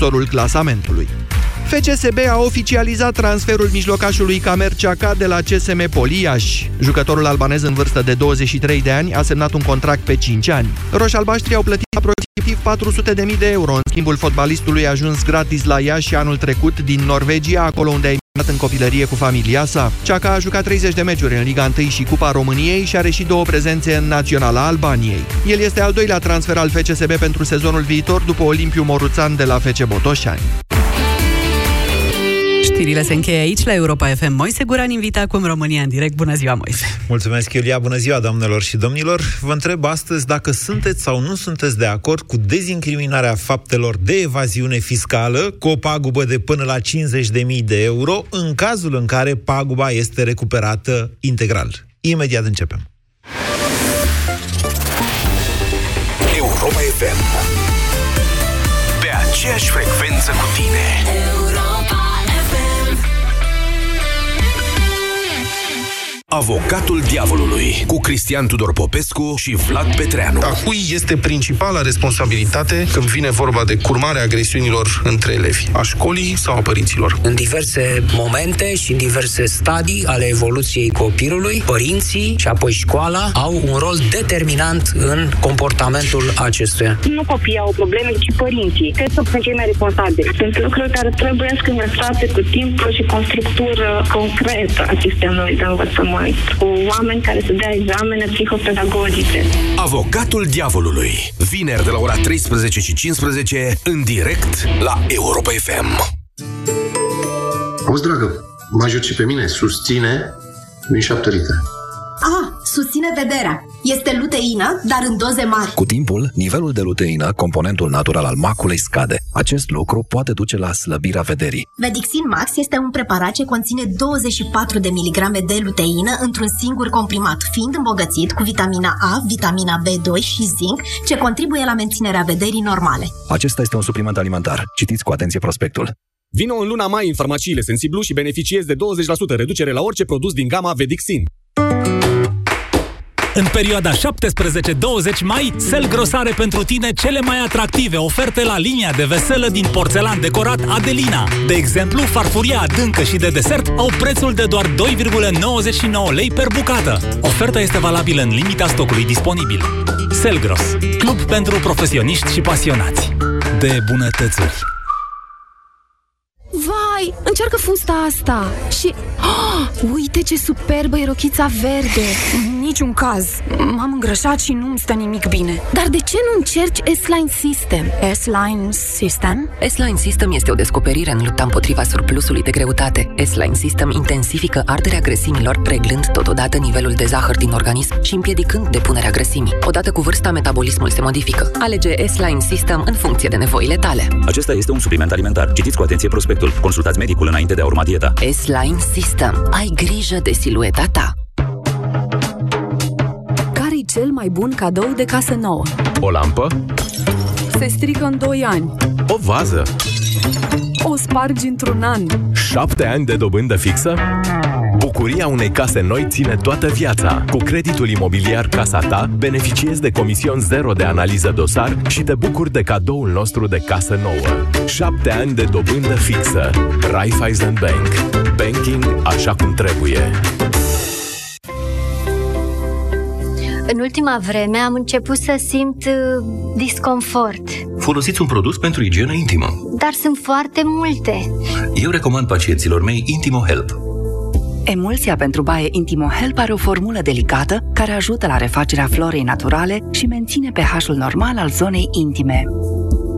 sorul clasamentului. FCSB a oficializat transferul mijlocașului Camer Ceaca de la CSM Poliaș. Jucătorul albanez în vârstă de 23 de ani a semnat un contract pe 5 ani. Roșalbaștrii au plătit aproximativ 400.000 de euro în schimbul fotbalistului ajuns gratis la Iași anul trecut din Norvegia, acolo unde a emigrat în copilărie cu familia sa. Ceaca a jucat 30 de meciuri în Liga 1 și Cupa României și are și două prezențe în Naționala Albaniei. El este al doilea transfer al FCSB pentru sezonul viitor după Olimpiu Moruțan de la FC Botoșani. Știrile se încheie aici la Europa FM. Moise Guran invita acum România în direct. Bună ziua, Moise! Mulțumesc, Iulia! Bună ziua, doamnelor și domnilor! Vă întreb astăzi dacă sunteți sau nu sunteți de acord cu dezincriminarea faptelor de evaziune fiscală cu o pagubă de până la 50.000 de euro în cazul în care paguba este recuperată integral. Imediat începem. Europa FM Pe aceeași frecvență cu tine Avocatul diavolului cu Cristian Tudor Popescu și Vlad Petreanu. A cui este principala responsabilitate când vine vorba de curmarea agresiunilor între elevi? A școlii sau a părinților? În diverse momente și în diverse stadii ale evoluției copilului, părinții și apoi școala au un rol determinant în comportamentul acestuia. Nu copiii au probleme, ci părinții. Cred că sunt cei mai responsabili. Sunt lucruri care trebuie să învățate cu timpul și cu o structură concretă a sistemului de învățământ cu oameni care să dea examene psihopedagogice. Avocatul diavolului. Vineri de la ora 13 și 15 în direct la Europa FM. Auzi, dragă, mă ajut și pe mine. Susține din șapte litere. Ah, susține vederea. Este luteină, dar în doze mari. Cu timpul, nivelul de luteină, componentul natural al maculei, scade. Acest lucru poate duce la slăbirea vederii. Vedixin Max este un preparat ce conține 24 de miligrame de luteină într-un singur comprimat, fiind îmbogățit cu vitamina A, vitamina B2 și zinc, ce contribuie la menținerea vederii normale. Acesta este un supliment alimentar. Citiți cu atenție prospectul. Vino în luna mai în farmaciile Sensiblu și beneficiezi de 20% reducere la orice produs din gama Vedixin. În perioada 17-20 mai, Selgros are pentru tine cele mai atractive oferte la linia de veselă din porțelan decorat Adelina. De exemplu, farfuria adâncă și de desert au prețul de doar 2,99 lei per bucată. Oferta este valabilă în limita stocului disponibil. Selgros, club pentru profesioniști și pasionați de bunătățuri. Vai, încearcă fusta asta și... Oh, uite ce superbă e rochița verde! Niciun caz. M-am îngrășat și nu-mi stă nimic bine. Dar de ce nu încerci S-Line System? S-Line System? S-Line System este o descoperire în lupta împotriva surplusului de greutate. S-Line System intensifică arderea grăsimilor, reglând totodată nivelul de zahăr din organism și împiedicând depunerea grăsimii. Odată cu vârsta, metabolismul se modifică. Alege S-Line System în funcție de nevoile tale. Acesta este un supliment alimentar. Citiți cu atenție prospectul. Consultați medicul înainte de a urma dieta. S-Line System. Ai grijă de silueta ta. Care-i cel mai bun cadou de casă nouă? O lampă? Se strică în 2 ani. O vază? O spargi într-un an. 7 ani de dobândă fixă? Bucuria unei case noi ține toată viața. Cu creditul imobiliar Casa Ta, beneficiezi de comision zero de analiză dosar și te bucuri de cadoul nostru de casă nouă. 7 ani de dobândă fixă. Raiffeisen Bank. Banking așa cum trebuie. În ultima vreme am început să simt uh, disconfort. Folosiți un produs pentru igienă intimă. Dar sunt foarte multe. Eu recomand pacienților mei Intimo Help. Emulsia pentru baie Intimo Help are o formulă delicată care ajută la refacerea florei naturale și menține pH-ul normal al zonei intime.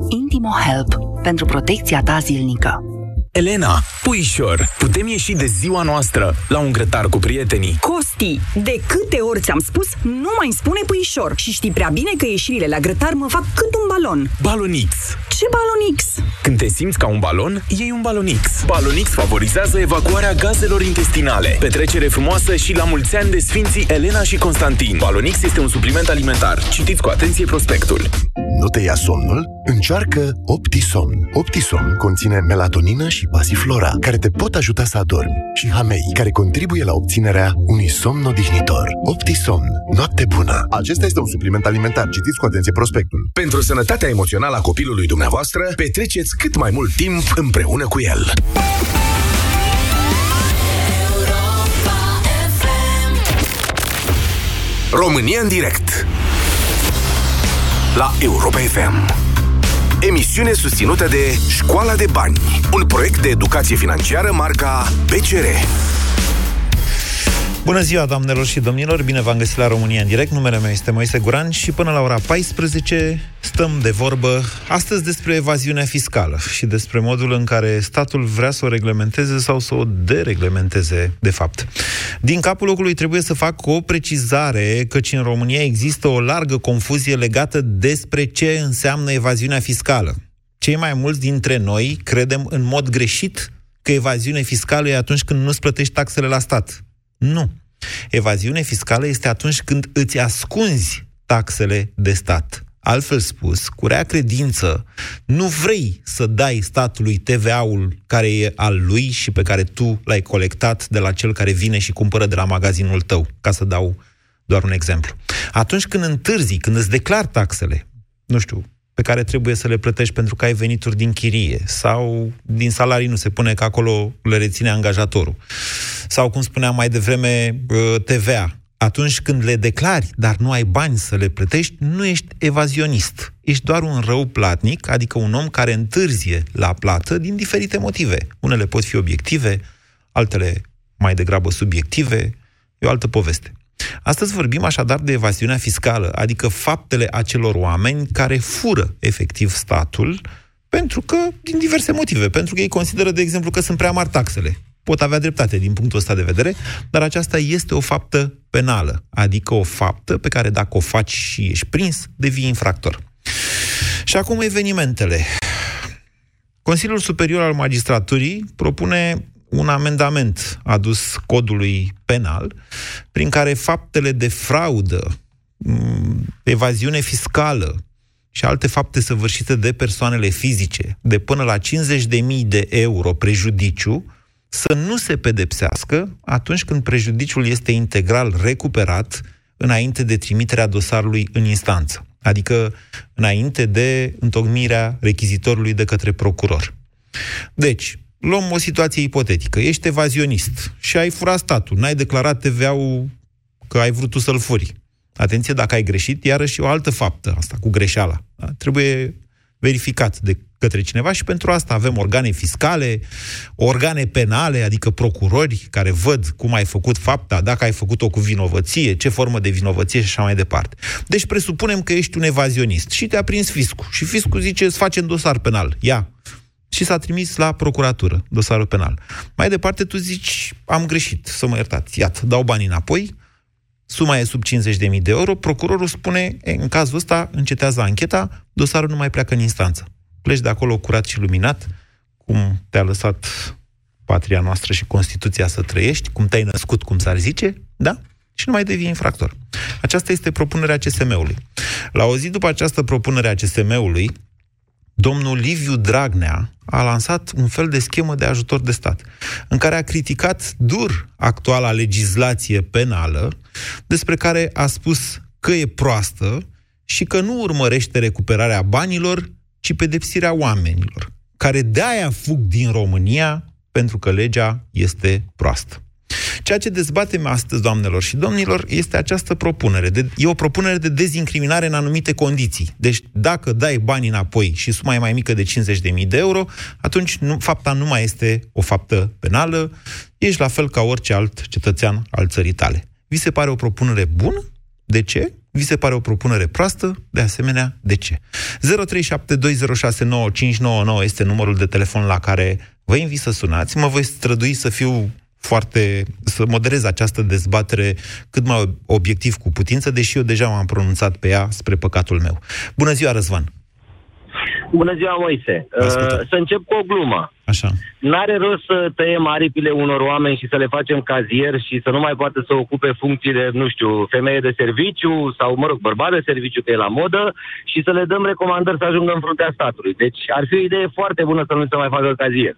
Intimo Help pentru protecția ta zilnică. Elena, puișor, putem ieși de ziua noastră la un grătar cu prietenii. Costi, de câte ori ți-am spus, nu mai spune puișor și știi prea bine că ieșirile la grătar mă fac cât un balon. Balonix. Ce balonix? Când te simți ca un balon, iei un balonix. Balonix favorizează evacuarea gazelor intestinale. Petrecere frumoasă și la mulți ani de sfinții Elena și Constantin. Balonix este un supliment alimentar. Citiți cu atenție prospectul. Nu te ia somnul? Încearcă Optisomn. Optisomn conține melatonină și pasiflora, care te pot ajuta să adormi, și hamei, care contribuie la obținerea unui somn odihnitor. Optisomn. Noapte bună! Acesta este un supliment alimentar. Citiți cu atenție prospectul. Pentru sănătatea emoțională a copilului dumneavoastră, petreceți cât mai mult timp împreună cu el. România în direct La Europa FM Emisiune susținută de Școala de Bani Un proiect de educație financiară marca PCR Bună ziua, doamnelor și domnilor! Bine v-am găsit la România în direct. Numele meu este Moise Guran și până la ora 14 stăm de vorbă astăzi despre evaziunea fiscală și despre modul în care statul vrea să o reglementeze sau să o dereglementeze, de fapt. Din capul locului trebuie să fac o precizare căci în România există o largă confuzie legată despre ce înseamnă evaziunea fiscală. Cei mai mulți dintre noi credem în mod greșit că evaziune fiscală e atunci când nu-ți plătești taxele la stat. Nu. Evaziune fiscală este atunci când îți ascunzi taxele de stat. Altfel spus, cu rea credință, nu vrei să dai statului TVA-ul care e al lui și pe care tu l-ai colectat de la cel care vine și cumpără de la magazinul tău, ca să dau doar un exemplu. Atunci când întârzi, când îți declar taxele, nu știu, pe care trebuie să le plătești pentru că ai venituri din chirie sau din salarii nu se pune că acolo le reține angajatorul. Sau, cum spuneam mai devreme, TVA. Atunci când le declari, dar nu ai bani să le plătești, nu ești evazionist. Ești doar un rău platnic, adică un om care întârzie la plată din diferite motive. Unele pot fi obiective, altele mai degrabă subiective, e o altă poveste. Astăzi vorbim așadar de evaziunea fiscală, adică faptele acelor oameni care fură efectiv statul pentru că, din diverse motive, pentru că ei consideră, de exemplu, că sunt prea mari taxele. Pot avea dreptate din punctul ăsta de vedere, dar aceasta este o faptă penală, adică o faptă pe care dacă o faci și ești prins, devii infractor. Și acum evenimentele. Consiliul Superior al Magistraturii propune un amendament adus codului penal, prin care faptele de fraudă, evaziune fiscală și alte fapte săvârșite de persoanele fizice, de până la 50.000 de euro prejudiciu, să nu se pedepsească atunci când prejudiciul este integral recuperat înainte de trimiterea dosarului în instanță, adică înainte de întocmirea rechizitorului de către procuror. Deci, luăm o situație ipotetică. Ești evazionist și ai furat statul. N-ai declarat TVA-ul că ai vrut tu să-l furi. Atenție, dacă ai greșit, iarăși o altă faptă, asta cu greșeala. Da? Trebuie verificat de către cineva și pentru asta avem organe fiscale, organe penale, adică procurori care văd cum ai făcut fapta, dacă ai făcut-o cu vinovăție, ce formă de vinovăție și așa mai departe. Deci presupunem că ești un evazionist și te-a prins fiscul și fiscul zice îți facem dosar penal. Ia, și s-a trimis la procuratură, dosarul penal. Mai departe, tu zici, am greșit, să mă iertați, iată, dau banii înapoi, suma e sub 50.000 de euro, procurorul spune, în cazul ăsta, încetează ancheta, dosarul nu mai pleacă în instanță. Pleci de acolo curat și luminat, cum te-a lăsat patria noastră și Constituția să trăiești, cum te-ai născut, cum s-ar zice, da? Și nu mai devii infractor. Aceasta este propunerea CSM-ului. La o zi după această propunere a CSM-ului, domnul Liviu Dragnea a lansat un fel de schemă de ajutor de stat, în care a criticat dur actuala legislație penală, despre care a spus că e proastă și că nu urmărește recuperarea banilor, ci pedepsirea oamenilor, care de-aia fug din România pentru că legea este proastă. Ceea ce dezbatem astăzi, doamnelor și domnilor, este această propunere. De, e o propunere de dezincriminare în anumite condiții. Deci, dacă dai bani înapoi și suma e mai mică de 50.000 de euro, atunci nu, fapta nu mai este o faptă penală, ești la fel ca orice alt cetățean al țării tale. Vi se pare o propunere bună? De ce? Vi se pare o propunere proastă? De asemenea, de ce? 0372069599 este numărul de telefon la care vă invit să sunați. Mă voi strădui să fiu foarte, să moderez această dezbatere cât mai obiectiv cu putință, deși eu deja m-am pronunțat pe ea spre păcatul meu. Bună ziua, Răzvan! Bună ziua, Moise. Uh, să încep cu o glumă. Așa. N-are rost să tăiem aripile unor oameni și să le facem cazier și să nu mai poată să ocupe funcțiile, nu știu, femeie de serviciu sau, mă rog, bărbat de serviciu, că e la modă, și să le dăm recomandări să ajungă în fruntea statului. Deci ar fi o idee foarte bună să nu se mai facă cazier.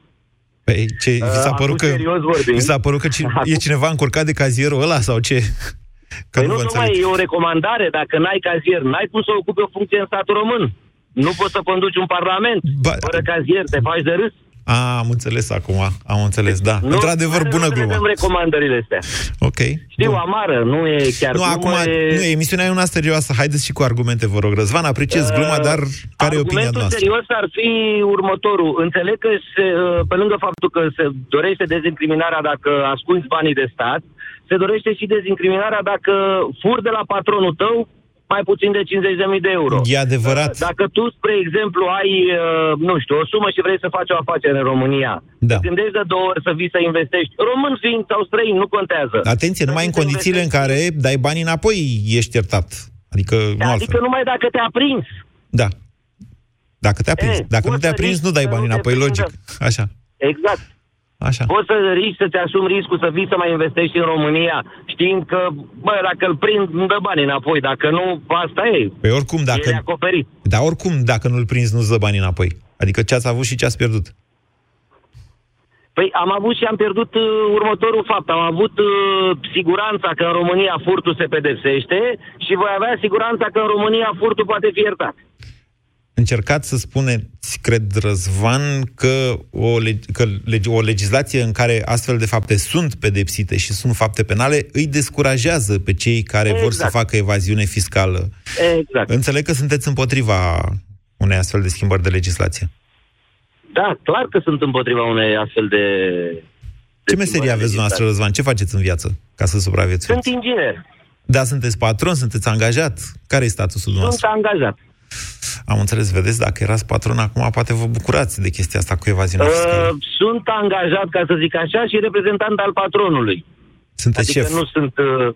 Păi, ce, vi s-a Uh, părut că, acum serios vorbind. vi s-a părut că ci, e cineva încurcat de cazierul ăla sau ce? Că Păi nu nu vă numai înțeleg. e o recomandare, dacă n-ai cazier, n-ai cum să ocupi o funcție în statul român. Nu poți să conduci un parlament ba... fără cazier, te faci de râs. A, am înțeles acum, am înțeles, da. Nu, Într-adevăr, n-are bună rost să glumă. ne dăm recomandările astea. Ok. Știu, amară, nu e chiar Nu, glumă, acum, e... nu, emisiunea e una serioasă. Haideți și cu argumente, vă rog. Răzvan, apreciez gluma, dar care e opinia Argumentul noastră? serios ar fi următorul. Înțeleg că se, uh, pe lângă faptul că se dorește dezincriminarea dacă ascunzi banii de stat, se dorește și dezincriminarea dacă furi de la patronul tău mai puțin de 50.000 de euro. E adevărat. Dacă tu, spre exemplu, ai, uh, nu știu, o sumă și vrei să faci o afacere în România, Da. te gândești de două ori să vii să investești, român fiind sau străin, nu contează. Atenție, numai în condițiile în care dai banii înapoi, ești iertat. Adică, nu altfel. Adică numai dacă te-a prins. Da. Dacă te-a prins. E, Dacă nu poți te-a să prins, risci nu dai să banii nu te înapoi, prindă. logic. Așa. Exact. Așa. Poți să riști să te asumi riscul să vii să mai investești în România, știind că, bă, dacă îl prind, îmi dă banii înapoi. Dacă nu, asta e. Păi oricum, dacă... E acoperit. Dar oricum, dacă nu-l prinzi, nu-ți dă banii înapoi. Adică ce ați avut și ce ați pierdut. Păi am avut și am pierdut uh, următorul fapt. Am avut uh, siguranța că în România furtul se pedepsește și voi avea siguranța că în România furtul poate fi iertat. Încercați să spuneți, cred, Răzvan, că o, le- că lege- o legislație în care astfel de fapte sunt pedepsite și sunt fapte penale îi descurajează pe cei care exact. vor să Exact. facă evaziune fiscală. Exact. Înțeleg că sunteți împotriva unei astfel de schimbări de legislație. Da, clar că sunt împotriva unei astfel de... Ce meserie aveți dumneavoastră, Răzvan? Ce faceți în viață ca să supraviețuiți? Sunt inginer. Da, sunteți patron, sunteți angajat? Care e statusul Sunt dumneavoastră? angajat. Am înțeles, vedeți, dacă erați patron acum, poate vă bucurați de chestia asta cu evaziunea fiscală. Uh, sunt angajat, ca să zic așa, și reprezentant al patronului. Sunteți adică șef. nu sunt... Uh,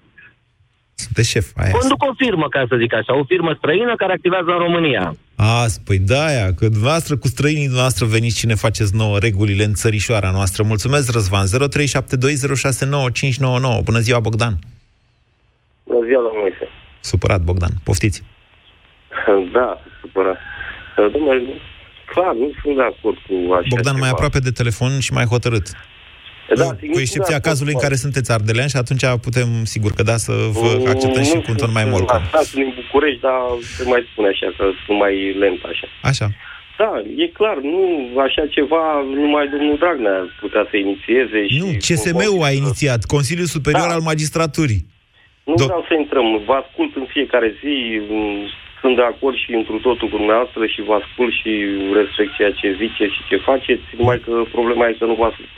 Sunteți șef. Aia conduc o firmă, ca să zic așa, o firmă străină care activează în România. A, păi da, aia, că dumneavoastră cu străinii dumneavoastră veniți și ne faceți nouă regulile în țărișoara noastră. Mulțumesc, Răzvan. 0372069599. Bună ziua, Bogdan. Bună ziua, domnul Moise. Supărat, Bogdan. Poftiți. Da, supărat. Uh, Domnule, clar, nu sunt de acord cu așa Bogdan, mai ceva. aproape de telefon și mai hotărât. Da, cu, sigur, cu sunt excepția de acord cazului în cu care sunteți ardelean și atunci putem, sigur că da, să vă acceptăm și cu un ton mai mult. Da, sunt din București, dar se mai spune așa, că sunt mai lent așa. Așa. Da, e clar, nu așa ceva, numai domnul Dragnea putea să inițieze și... Nu, CSM-ul a inițiat, Consiliul Superior Da. al Magistraturii. Nu vreau să intrăm, vă ascult în fiecare zi, m, sunt de acord și întru totul cu dumneavoastră și vă ascult și respect ceea ce ziceți și ce faceți, numai că problema e că nu vă ascult.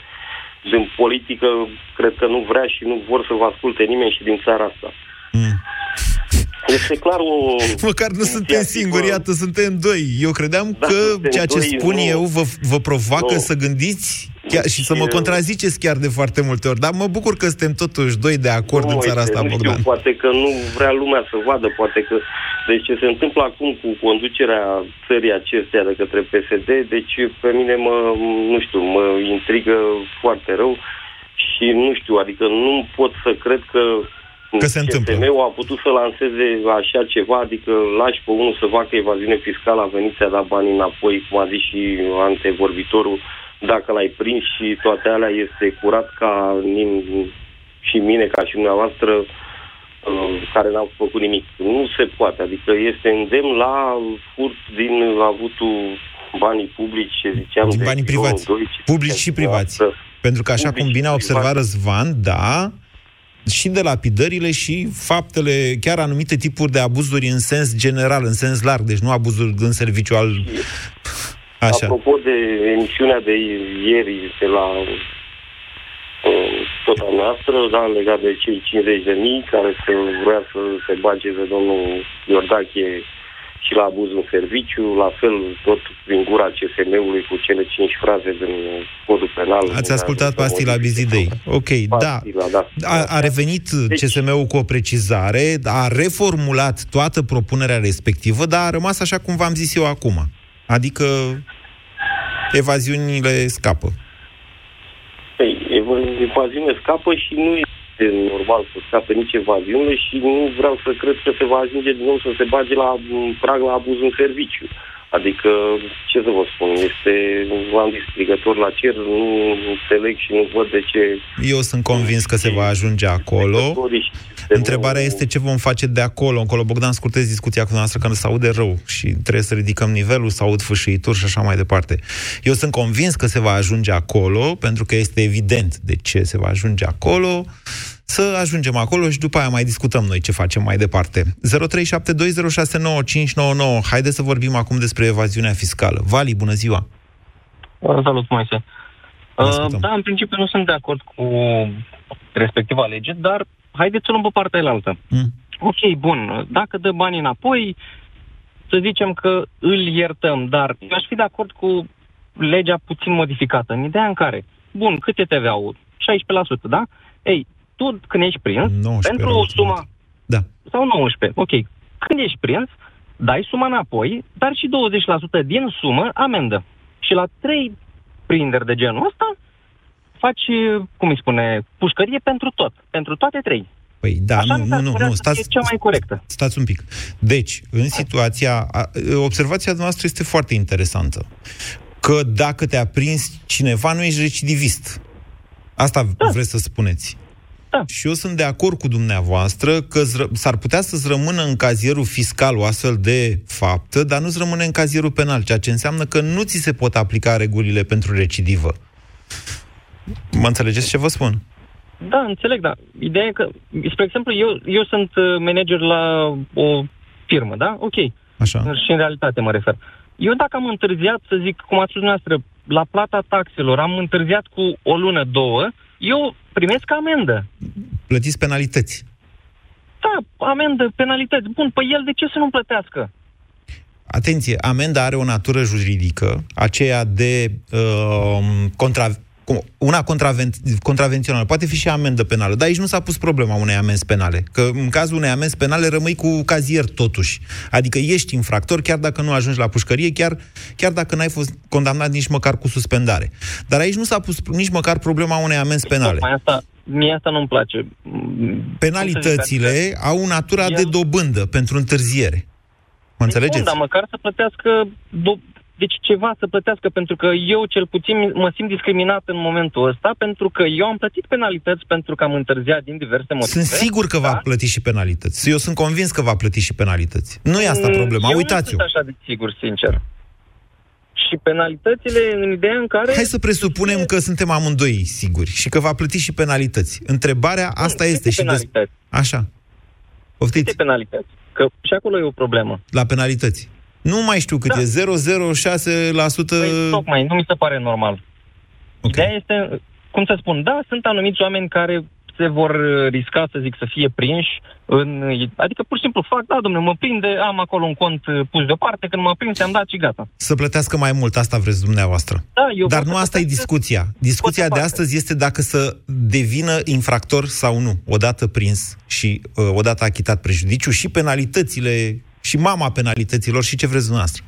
Din politică, cred că nu vrea și nu vor să vă asculte nimeni și din țara asta. Este clar o... Măcar nu suntem singuri, iată, suntem doi. Eu credeam Da, că suntem ceea ce doi, spun nu. eu vă, vă provoacă Nu. să gândiți chiar, și să mă Și- contraziceți chiar de foarte multe ori. Dar mă bucur că suntem totuși doi de acord Nu, în țara uite, asta, nu Bogdan. Știu, poate că nu vrea lumea să vadă, poate că... Deci ce se întâmplă acum cu conducerea țării acesteia de către PSD, deci pe mine mă, nu știu, mă intrigă foarte rău și nu știu, adică nu pot să cred că Că se întâmplă. CSM-ul a putut să lanseze așa ceva, adică lași pe unul să facă evaziune fiscală, a venit să da banii înapoi, cum a zis și antevorbitorul, dacă l-ai prins și toate alea este curat ca nim- și mine, ca și dumneavoastră, uh, care n-au făcut nimic. Nu se poate, adică este îndemn la furt din avutul banii publici, ce ziceam. Din de banii pilonul privați. doi, ce Publici și ziceam privați. dumneavoastră. Pentru că, așa cum Publici bine a și observat privați. Răzvan, da, și de lapidările și faptele, chiar anumite tipuri de abuzuri în sens general, în sens larg, deci nu abuzuri în serviciu al... Așa. Apropo de emisiunea de ieri de la uh, tot a noastră, da, legat de cei 50 de mii care se vrea să se bage de domnul Iordache și la abuz în serviciu, la fel tot prin gura CSM-ului cu cele cinci fraze din codul penal. Ați ascultat pastila Bizidei. Ok, da. Pastila, da. A, a revenit CSM-ul cu o precizare, a reformulat toată propunerea respectivă, dar a rămas așa cum v-am zis eu acum. Adică evaziunile scapă. Păi, ev- evaziune scapă și nu este normal să scape nici evaziune și nu vreau să cred că se va ajunge din nou să se bage la m, prag la abuz în serviciu. Adică, ce să vă spun, este, v-am zis, strigător la cer, nu înțeleg și nu văd de ce Eu sunt convins că se va ajunge acolo. Întrebarea este ce vom face de acolo încolo. Bogdan, scurtez discuția cu noastră că se aude rău și trebuie să ridicăm nivelul, să aud fâșâituri și așa mai departe. Eu sunt convins că se va ajunge acolo, pentru că este evident de ce se va ajunge acolo, să ajungem acolo și după aia mai discutăm noi ce facem mai departe. 0372069599. Haideți să vorbim acum despre evaziunea fiscală. Vali, bună ziua! Uh, Salut, Moise. Uh, da, în principiu nu sunt de acord cu respectiva lege, dar haideți să luăm pe partea elaltă. Mm. Ok, bun, dacă dă banii înapoi, să zicem că îl iertăm, dar eu aș fi de acord cu legea puțin modificată, în ideea în care, bun, cât e TVA-ul? 16%, da? Ei, tu când ești prins, 19, pentru o sumă... Da. Sau 19, ok. Când ești prins, dai suma înapoi, dar și 20% din sumă amendă. Și la trei prinderi de genul ăsta, faci, cum îi spune, pușcărie pentru tot. Pentru toate trei. Păi da, Așa nu, mi s-ar nu, nu, părea nu, să fie stați, cea mai corectă. stați un pic. Deci, în situația, a, observația noastră este foarte interesantă. Că dacă te-a prins cineva, nu ești recidivist. Asta da. vreți să spuneți. Da. Și eu sunt de acord cu dumneavoastră că zră- s-ar putea să-ți rămână în cazierul fiscal o astfel de faptă, dar nu-ți rămâne în cazierul penal, ceea ce înseamnă că nu ți se pot aplica regulile pentru recidivă. Mă înțelegeți ce vă spun? Da, înțeleg, dar ideea e că, spre exemplu, eu, eu sunt uh, manager la o firmă, da? Ok. Așa. Și în realitate mă refer. Eu dacă am întârziat, să zic, cum ați spus dumneavoastră, la plata taxelor, am întârziat cu o lună, două, eu primesc amendă. Plătiți penalități. Da, amendă, penalități. Bun, păi el de ce să nu plătească? Atenție, amenda are o natură juridică, aceea de uh, contra, cum- una contraven, contravențională. Poate fi și amendă penală, dar aici nu s-a pus problema unei amenzi penale. Că în cazul unei amenzi penale rămâi cu cazier totuși. Adică ești infractor chiar dacă nu ajungi la pușcărie, chiar, chiar dacă n-ai fost condamnat nici măcar cu suspendare. Dar aici nu s-a pus nici măcar problema unei amenzi penale. Tocmai asta, mie asta nu-mi place. Penalitățile au natura de dobândă pentru întârziere. Mă înțelegeți? Bun, dar măcar să plătească, do- deci ceva să plătească, pentru că eu cel puțin mă simt discriminat în momentul ăsta, pentru că eu am plătit penalități pentru că am întârziat din diverse motive. Sunt sigur că va plăti și penalități. Eu sunt convins că va plăti și penalități. Nu e asta Mm, problema, eu uitați-o. nu sunt așa de sigur, sincer. Și penalitățile în ideea în care... Hai să presupunem că suntem amândoi siguri și că va plăti și penalități. Întrebarea asta câte este și... Des... penalități? Așa. Poftiți. Câte penalități? Că și acolo e o problemă. La penalități. Nu mai știu cât Da. e, 0,06%... Păi, tocmai, nu mi se pare normal. Okay. Ideea este, cum să spun, da, sunt anumiți oameni care se vor uh, risca, să zic, să fie prinși în... Adică, pur și simplu, fac, da, domnule, mă prinde, am acolo un cont uh, pus deoparte, când mă prind, am dat și gata. Să plătească mai mult, asta vreți dumneavoastră. Da, eu Dar pot nu să asta e plătesc discuția. Discuția de departe. astăzi este dacă să devină infractor sau nu, odată prins și uh, odată achitat prejudiciu și penalitățile, și mama penalităților și ce vreți dumneavoastră.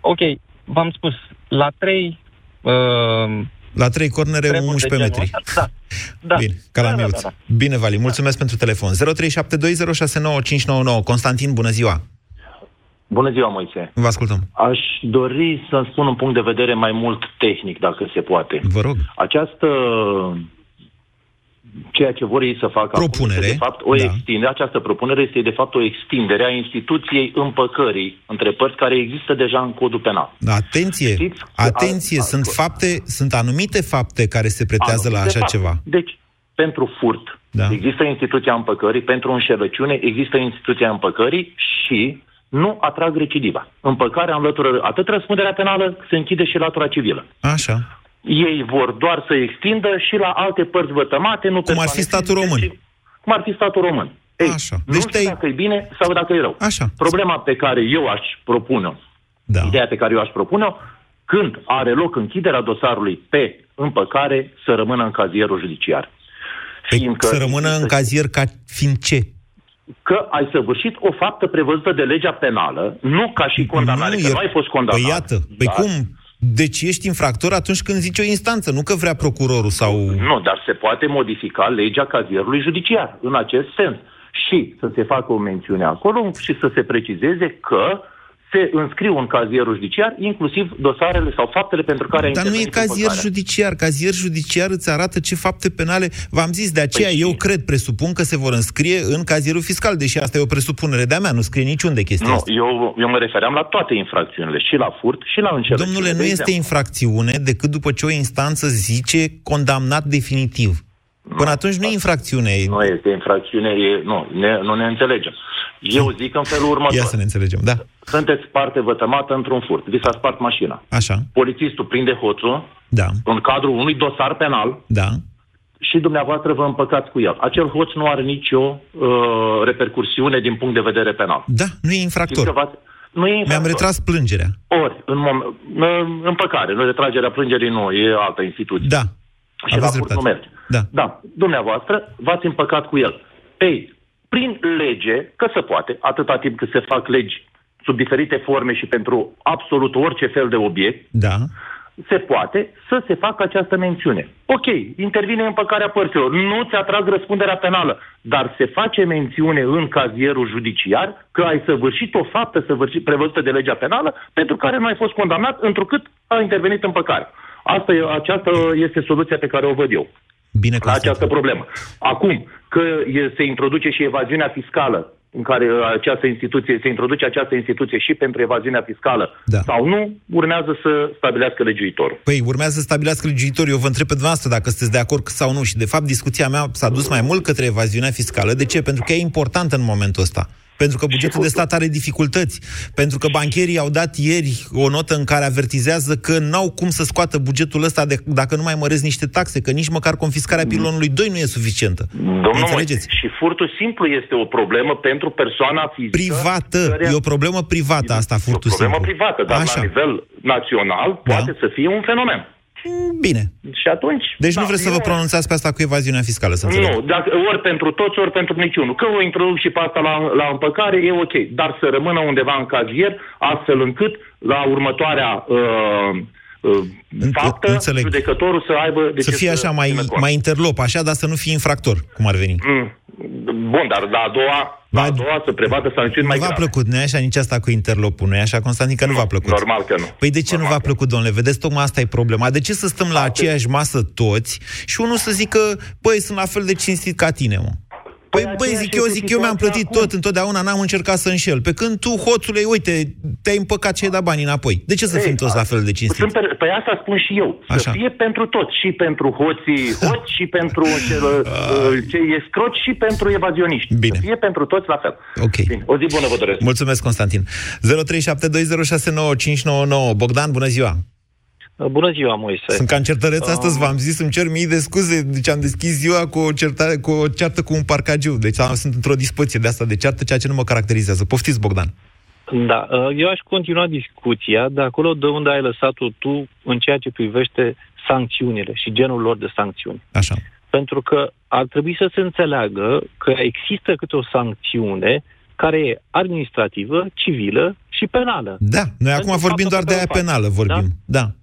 Ok, v-am spus, la trei... Uh, La trei cornere, treburi de 11 genul metri. ăsta, Da. da. Bine, ca la da, da, miuț. da, da. Bine, Vali, mulțumesc pentru telefon. 0372069599. Constantin, bună ziua! Bună ziua, Moise. Vă ascultăm. Aș dori să spun un punct de vedere mai mult tehnic, dacă se poate. Vă rog. Această ceea ce vor ei să facă Propunere, acum este de fapt o da. extindere. Această propunere este de fapt o extindere a instituției împăcării între părți care există deja în codul penal. Da, Atenție, atenție, sunt fapte, sunt anumite fapte care se pretează la Anumite așa fapte. ceva. Deci, pentru furt Da. există instituția împăcării, pentru înșelăciune există instituția împăcării și nu atrag recidiva. Împăcarea înlătură atât răspunderea penală, se închide și latura civilă. Așa. Ei vor doar să extindă și la alte părți vătămate, nu Cum ar fi statul român. Cum ar fi statul român. Ei, Așa. nu știu dacă e bine sau dacă e rău. Așa. Problema pe care eu aș propune-o, da. ideea pe care eu aș propune-o, când are loc închiderea dosarului pe împăcare, să rămână în cazierul judiciar. Păi, să rămână în cazier ca fiind ce? că ai săvârșit o faptă prevăzută de legea penală, nu ca și condamnare, Nu, că e- nu ai fost condamnat. Păi iată, păi Da? cum? Deci ești infractor atunci când zice o instanță, nu că vrea procurorul sau... Nu, dar se poate modifica legea cazierului judiciar în acest sens. Și să se facă o mențiune acolo și să se precizeze că se înscriu în cazierul judiciar inclusiv dosarele sau faptele pentru care ai Dar nu e intervenit în cazier păcare. judiciar. Cazier judiciar îți arată ce fapte penale... V-am zis, de aceea Păi eu cred, presupun că se vor înscrie în cazierul fiscal, deși asta e o presupunere de-a mea, nu scrie niciunde chestia Nu, asta. eu, eu mă refeream la toate infracțiunile, și la furt, și la încercare. Domnule, nu este infracțiune decât după ce o instanță zice condamnat definitiv. Până atunci nu e infracțiune. Nu este infracțiune, e, nu, ne, nu ne înțelegem. Eu zic în felul următor. Ia să ne înțelegem, da. Sunteți parte vătămată într-un furt. Vi s-a spart mașina. Așa, Polițistul prinde hoțul da, în cadrul unui dosar penal da. și dumneavoastră vă împăcați cu el. Acel hoț nu are nicio uh, repercursiune din punct de vedere penal. Da, nu e Știți infractor. că v-ați- Nu e infractor. Mi-am retras plângerea. Ori, în mom- în- împăcare, nu retragerea plângerii nu, e altă instituție. Da, și la aveți furt nu dreptate. merge. Da. Da, dumneavoastră v-ați împăcat cu el. Ei, prin lege, că se poate, atâta timp cât se fac legi sub diferite forme și pentru absolut orice fel de obiect, Da. se poate să se facă această mențiune. Ok, intervine împăcarea părților, nu ți atrag răspunderea penală, dar se face mențiune în cazierul judiciar că ai săvârșit o faptă săvârșit, prevăzută de legea penală pentru care nu ai fost condamnat, întrucât a intervenit împăcarea. Asta e, aceasta este soluția pe care o văd eu Bine la această problemă. Acum, că e, se introduce și evaziunea fiscală, în care uh, această instituție, se introduce această instituție și pentru evaziunea fiscală Da. sau nu, urmează să stabilească legiuitorul. Păi urmează să stabilească legiuitorul. Eu vă întreb pe dumneavoastră dacă sunteți de acord sau nu. Și de fapt discuția mea s-a dus mai mult către evaziunea fiscală. De ce? Pentru că e importantă în momentul ăsta. Pentru că bugetul de stat are dificultăți. Pentru că bancherii au dat ieri o notă în care avertizează că n-au cum să scoată bugetul ăsta de, dacă nu mai măresc niște taxe, că nici măcar confiscarea pilonului 2 nu e suficientă. Domnul Înțelegeți? Moise, și furtul simplu este o problemă pentru persoana fizică. Privată. care- E o problemă privată asta, furtul problemă simplu. privată, dar Așa. la nivel național poate să fie un fenomen. Bine. Și atunci... Deci nu da, vreți să vă eu- pronunțați pe asta cu evaziunea fiscală, să înțeleg. Nu, dacă, ori pentru toți, ori pentru niciunul. Că o introduc și pe asta la, la împăcare, e ok. Dar să rămână undeva în cazier, astfel încât la următoarea uh, uh, faptă, înțeleg. judecătorul să aibă... De să ce fie așa mai, țină cont. mai interlop, așa, dar să nu fie infractor, cum ar veni. Mm. Bun, dar la a doua, la a doua să prevadă sancțiuni mai Nu v-a grave. plăcut, nu e așa nici asta cu interlopul, nu e așa, Constantin, că nu, v-a plăcut. Normal că nu. Păi de ce nu v-a plăcut, domnule? Vedeți, tocmai asta e problema. De ce să stăm la aceeași masă toți și unul să zică, băi, sunt la fel de cinstit ca tine, mă? Păi, băi, aceeași zic eu, este zic eu, mi-am situația plătit tot, întotdeauna n-am încercat să înșel. Pe când tu, hoțule, uite, te-ai împăcat și ai dat banii înapoi. De ce să Ei, fim toți la fel de cinstit? Sunt pe, pe asta spun și eu. Să Așa. fie pentru toți. Și pentru hoții hoți, și pentru cel, uh, cei escroci, și pentru evazioniști. Bine. Să fie pentru toți la fel. Ok. Bine. O zi bună vă doresc. Mulțumesc, Constantin. 0372069599. Bogdan, bună ziua! Bună ziua, Moise. Sunt ca în certăreț Um, astăzi, v-am zis, îmi cer mii de scuze. Deci am deschis ziua cu o, certare, cu o ceartă cu un parcagiu. Deci am, sunt într-o dispoziție de asta de ceartă, ceea ce nu mă caracterizează. Poftiți, Bogdan. Da, uh, eu aș continua discuția de acolo de unde ai lăsat-o tu în ceea ce privește sancțiunile și genul lor de sancțiuni. Așa. Pentru că ar trebui să se înțeleagă că există câte o sancțiune care e administrativă, civilă și penală. Da, noi acum Pentru vorbim doar faptul de aia pe care o faci. penală, vorbim. Da. Uh,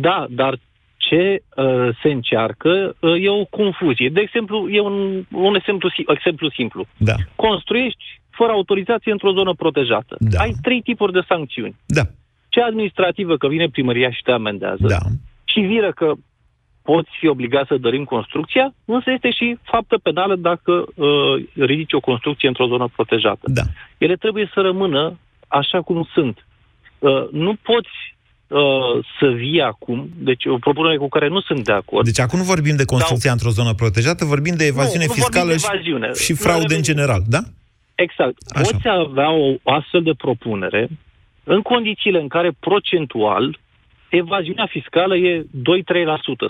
da, dar ce uh, se încearcă uh, e o confuzie. De exemplu, e un, un exemplu, si- exemplu simplu. Da. Construiești fără autorizație într-o zonă protejată. Da. Ai trei tipuri de sancțiuni. Da. Cea administrativă, că vine primăria și te amendează. Da. Civilă, că poți fi obligat să dărim construcția, însă este și faptă penală dacă uh, ridici o construcție într-o zonă protejată. Da. Ele trebuie să rămână așa cum sunt. Uh, nu poți uh, să vii acum, deci o propunere cu care nu sunt de acord. Deci acum nu vorbim de construcția într-o zonă protejată, vorbim de evaziune nu vorbim fiscală de și- evaziune. și fraude în general, da? Exact. Așa. Poți avea o astfel de propunere în condițiile în care procentual evaziunea fiscală e 2-3%,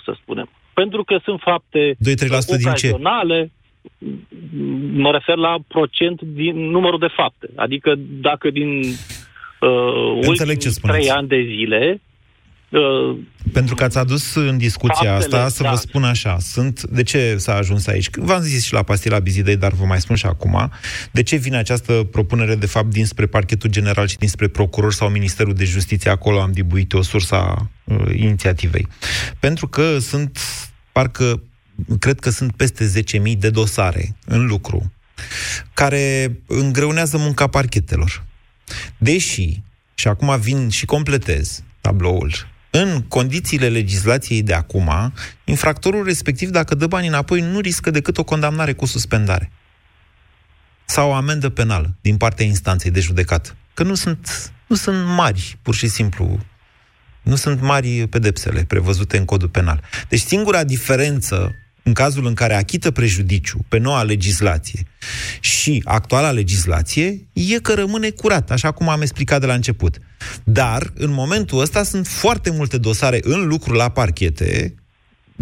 să spunem. Pentru că sunt fapte 2-3% din ce? ocazionale, mă refer la procent din numărul de fapte. Adică dacă din uh, Înțeleg ce ultimii spuneți. trei ani de zile uh, Pentru că ați adus în discuția Faptele, asta, să da. vă spun așa, sunt, de ce s-a ajuns aici? V-am zis și la pastila Bizidei, dar vă mai spun și acum, de ce vine această propunere, de fapt, dinspre parchetul general și dinspre procuror sau Ministerul de Justiție, acolo am dibuit o sursa uh, inițiativei. Pentru că sunt, parcă, cred că sunt peste 10.000 de dosare în lucru, care îngreunează munca parchetelor. Deși, și acum vin și completez tabloul, în condițiile legislației de acum, infractorul respectiv, dacă dă banii înapoi, nu riscă decât o condamnare cu suspendare. Sau o amendă penală din partea instanței de judecată. Că nu sunt, nu sunt mari, pur și simplu. Nu sunt mari pedepsele prevăzute în codul penal. Deci singura diferență în cazul în care achită prejudiciu pe noua legislație și actuala legislație, e că rămâne curat, așa cum am explicat de la început. Dar, în momentul ăsta, sunt foarte multe dosare în lucru la parchete.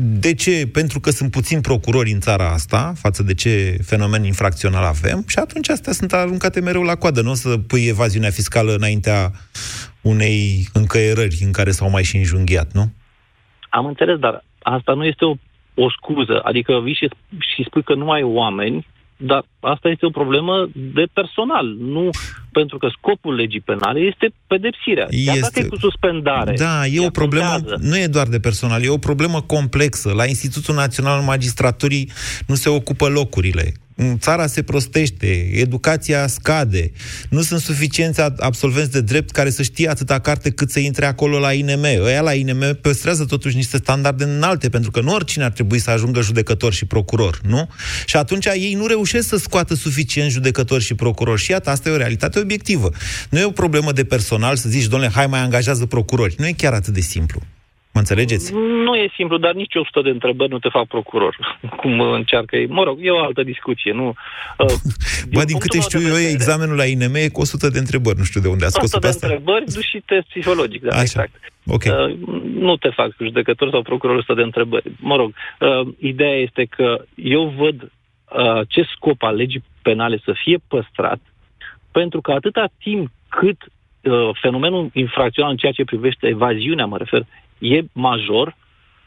De ce? Pentru că sunt puțini procurori în țara asta, față de ce fenomen infracțional avem, și atunci astea sunt aruncate mereu la coadă. Nu o să pui evaziunea fiscală înaintea unei încăierări în care s-au mai și înjunghiat, nu? Am înțeles, dar asta nu este o, o scuză. Adică vii și, și spui că nu ai oameni, dar asta este o problemă de personal. Nu pentru că scopul legii penale este pedepsirea. Chiar Este. dacă e cu suspendare. Da, e o problemă, contează. nu e doar de personal, e o problemă complexă. La Institutul Național al Magistraturii nu se ocupă locurile. Țara se prostește, educația scade, nu sunt suficienți a- absolvenți de drept care să știe atâta carte cât să intre acolo la INM. Ăia la INM păstrează totuși niște standarde înalte, pentru că nu oricine ar trebui să ajungă judecător și procuror, nu? Și atunci ei nu reușesc să scoată suficient judecători și procurori. Și iată, asta e o realitate obiectivă. Nu e o problemă de personal să zici, domnule, hai mai angajează procurori. Nu e chiar atât de simplu. Mă înțelegeți? Nu e simplu, dar nici 100 de întrebări nu te fac procuror. Cum încearcă ei. Mă rog, e o altă discuție. Nu, uh, Bă, din câte știu eu, examenul la INM e cu 100 de întrebări. Nu știu de unde a scos 100 de pe asta. întrebări dus și test psihologic, da, Așa. exact. Ok. Uh, nu te fac judecător sau procuror 100 de întrebări. Mă rog, uh, ideea este că eu văd uh, ce scop al legii penale să fie păstrat, pentru că atâta timp cât uh, fenomenul infracțional în ceea ce privește evaziunea, mă refer, e major,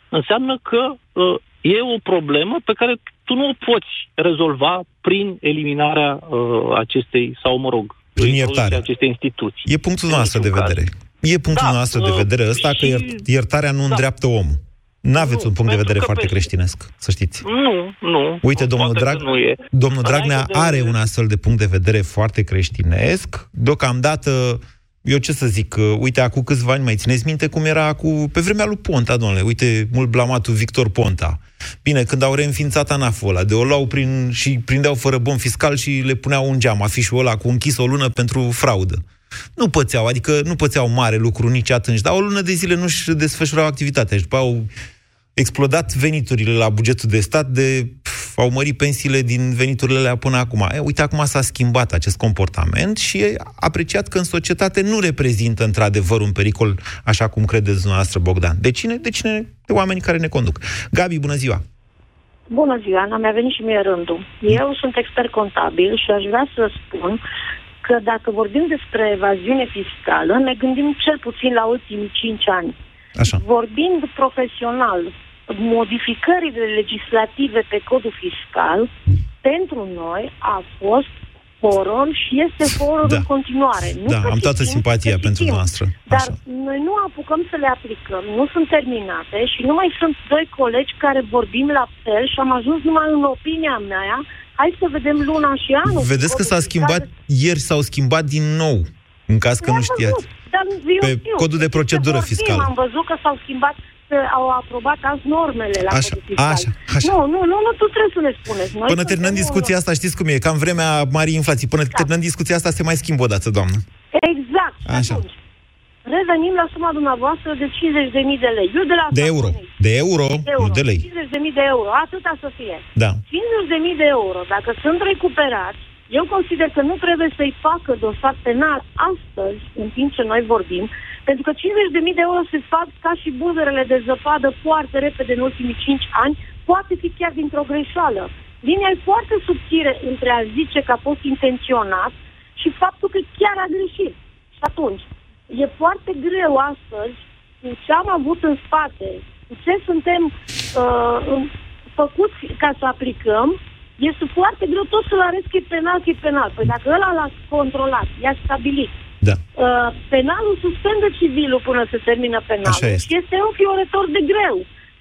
înseamnă că uh, e o problemă pe care tu nu o poți rezolva prin eliminarea uh, acestei, sau mă rog, Prin introducerea iertare. acestei instituții. E punctul noastră de vedere. E punctul Da, noastră de uh, vedere ăsta că și- iert- iertarea nu îndreaptă omul. N-aveți Nu, un punct de pentru vedere că foarte pe- creștinesc, să știți. Nu, nu. Uite, domnul, Poate Drag, că nu e. domnul Dragnea Înainte de- are un astfel de punct de vedere foarte creștinesc. Deocamdată, eu ce să zic, uh, uite, acum câțiva ani, mai țineți minte cum era cu, pe vremea lui Ponta, domnule, uite, mult blamatul Victor Ponta. Bine, când au reînființat ANAF-ul ăla, de o luau prin, și prindeau fără bon fiscal și le puneau un geam, afișul ăla cu închis o lună pentru fraudă. Nu pățeau, adică nu pățeau mare lucru nici atunci, dar o lună de zile nu-și desfășurau activitatea și după aia au explodat veniturile la bugetul de stat, de, pf, au mărit pensiile din veniturile alea până acum. E, uite, acum s-a schimbat acest comportament și e apreciat că în societate nu reprezintă într-adevăr un pericol, așa cum credeți dumneavoastră, Bogdan. De cine? De cine? De oamenii care ne conduc. Gabi, bună ziua! Bună ziua, Ana, mi-a venit și mie rândul. Eu sunt expert contabil și aș vrea să spun că dacă vorbim despre evaziune fiscală, ne gândim cel puțin la ultimii 5 ani. Așa. Vorbind profesional, modificările legislative pe codul fiscal, pentru noi a fost horror și este horror Da. în continuare. Nu Da, că am toată citim, simpatia că pentru citim. noastră. Dar noi nu apucăm să le aplicăm, nu sunt terminate și nu mai sunt doi colegi care vorbim la fel și am ajuns numai în opinia mea. Hai să vedem luna și anul. Vedeți că s-a Codul schimbat, ieri s-au schimbat din nou, în caz că nu fiscal- știați. Dar eu Pe știu. codul de Știți procedură ce vorbim? fiscală. Am văzut că s-au schimbat, că au aprobat azi normele la Așa, codul fiscal. așa, așa. Nu, nu, nu, nu, tu trebuie să ne spuneți. Noi Până terminăm suntem discuția asta, știți cum e, cam vremea marii inflații. Până terminăm discuția asta, se mai schimbă o dată, doamnă. Exact. Așa. Atunci, revenim la suma dumneavoastră de 50.000 de lei. Eu de la De euro. De euro, nu de lei. 50.000 de euro, atâta să fie. Da. 50.000 de euro, dacă sunt recuperați, eu consider că nu trebuie să-i facă dosar penal astăzi, în timp ce noi vorbim, pentru că 50.000 de euro se fac ca și buzărele de zăpadă foarte repede în ultimii 5 ani, poate fi chiar dintr-o greșeală. Linia e foarte subțire între a zice că a fost intenționat și faptul că chiar a greșit. Și atunci, e foarte greu astăzi cu ce am avut în spate, cu ce suntem uh, în- făcuți ca să aplicăm, este foarte greu tot să-l arăți că e penal, că e penal. Păi dacă ăla l-a controlat, i-a stabilit, Da. uh, penalul suspendă civilul până se termină penalul Așa este. și este înfiorător de greu.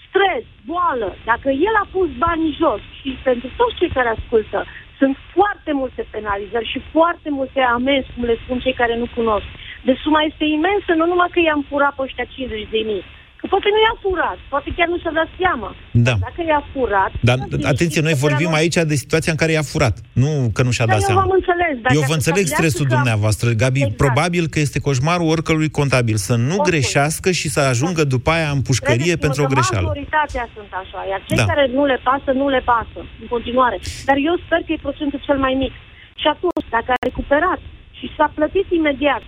Stres, boală. Dacă el a pus banii jos și pentru toți cei care ascultă, sunt foarte multe penalizări și foarte multe amenzi, cum le spun cei care nu cunosc. Deci suma este imensă, nu numai că i-am furat pe ăștia 50 de mii. Că poate nu i-a furat, poate chiar nu și-a dat seama. Da. Dacă i-a furat... Dar, atunci atenție, noi știți că vorbim până la- aici de situația în care i-a furat, nu că nu și-a Dar dat eu seama. v-am înțeles. Dacă Eu vă se înțeleg stabilească stresul că- dumneavoastră, Gabi. Exact. Probabil că este coșmarul oricărui contabil să nu Oricui. greșească și să ajungă după aia în pușcărie Credeți-mă pentru o că greșeală. Majoritatea sunt așa, iar cei Da. care nu le pasă, nu le pasă, în continuare. Dar eu sper că e procentul cel mai mic. Și atunci, dacă a recuperat și s-a plătit imediat,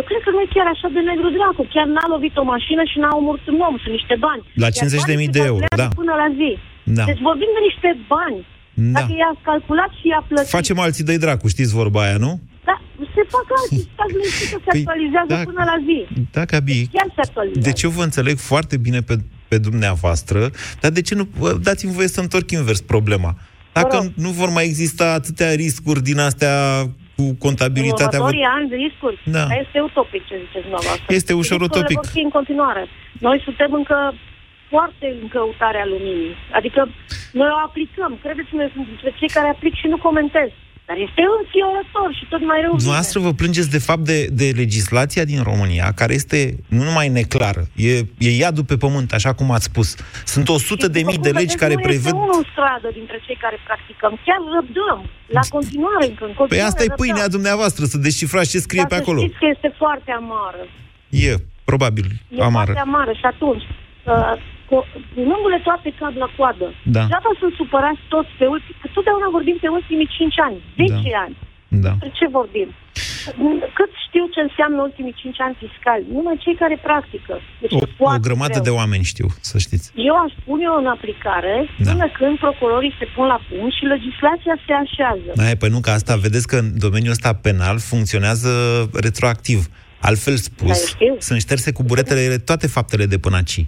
eu cred că nu e chiar așa de negru dracu. Chiar n-a lovit o mașină și n-a omorât un om, sunt niște bani. La Iar 50.000 banii de se euro, calculează da. Până la zi. Da. Deci vorbim de niște bani. Da. Dacă i-a calculat și i-a plătit. Facem alții de dracu, știți vorba aia, nu? Da, se fac alții, stați liniștit că se Păi, actualizează da. până la zi. Da, Gabi. Chiar se actualizează. Deci eu vă înțeleg foarte bine pe, pe dumneavoastră, dar de ce nu... bă, Dați-mi voie să întorc invers problema. Dacă nu vor mai exista atâtea riscuri din astea cu În contabilitatea... următorii ani, riscuri. Da. Dar Este utopic ce ziceți dumneavoastră. Este ușor Riscurile utopic. vor fi în continuare. Noi suntem încă foarte în căutarea luminii. Adică noi o aplicăm. Credeți-mă, eu sunt dintre cei care aplic și nu comentez. Dar este înfiorător și tot mai rău vine. Dumneavoastră vă plângeți de fapt de, de legislația din România, care este nu numai neclară, e, e iadul pe pământ, așa cum ați spus. Sunt 100 de mii de legi care nu prevăd... Este unul în stradă dintre cei care practicăm. Chiar răbdăm. La continuare încă. În Păi continuare asta e răbdăm. pâinea dumneavoastră, să descifrați ce scrie Dar pe să acolo. știți că este foarte amară. E, probabil, E amară. foarte amară și atunci, uh, co- punându-le toate cad la coadă, Da. degeaba sunt supărați toți pe ultimii, că totdeauna vorbim pe ultimii 5 ani, 10 ani. Da. Despre ce vorbim? Cât știu ce înseamnă ultimii 5 ani fiscali? Numai cei care practică. Deci O, e foarte o grămadă greu. de oameni știu, să știți. Eu aș pune o în aplicare Da. până când procurorii se pun la punct și legislația se așează. Da, păi nu, că asta, vedeți că în domeniul ăsta penal funcționează retroactiv. Altfel spus, Da, eu știu. sunt șterse cu buretele toate faptele de până aici.